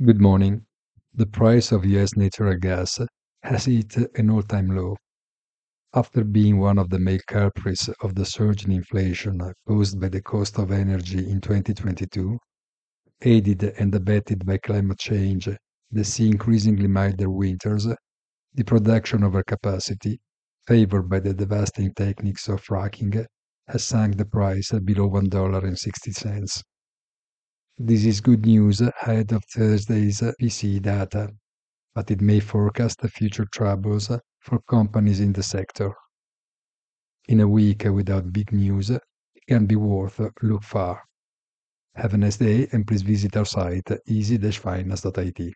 Good morning. The price of US natural gas has hit an all-time low. After being one of the main culprits of the surge in inflation caused by the cost of energy in 2022, aided and abetted by climate change that see increasingly milder winters, the production overcapacity, favored by the devastating techniques of fracking, has sunk the price below $1.60. This is good news ahead of Thursday's PCE data, but it may forecast future troubles for companies in the sector. In a week without big news, it can be worth look far. Have a nice day and please visit our site easy-finance.it.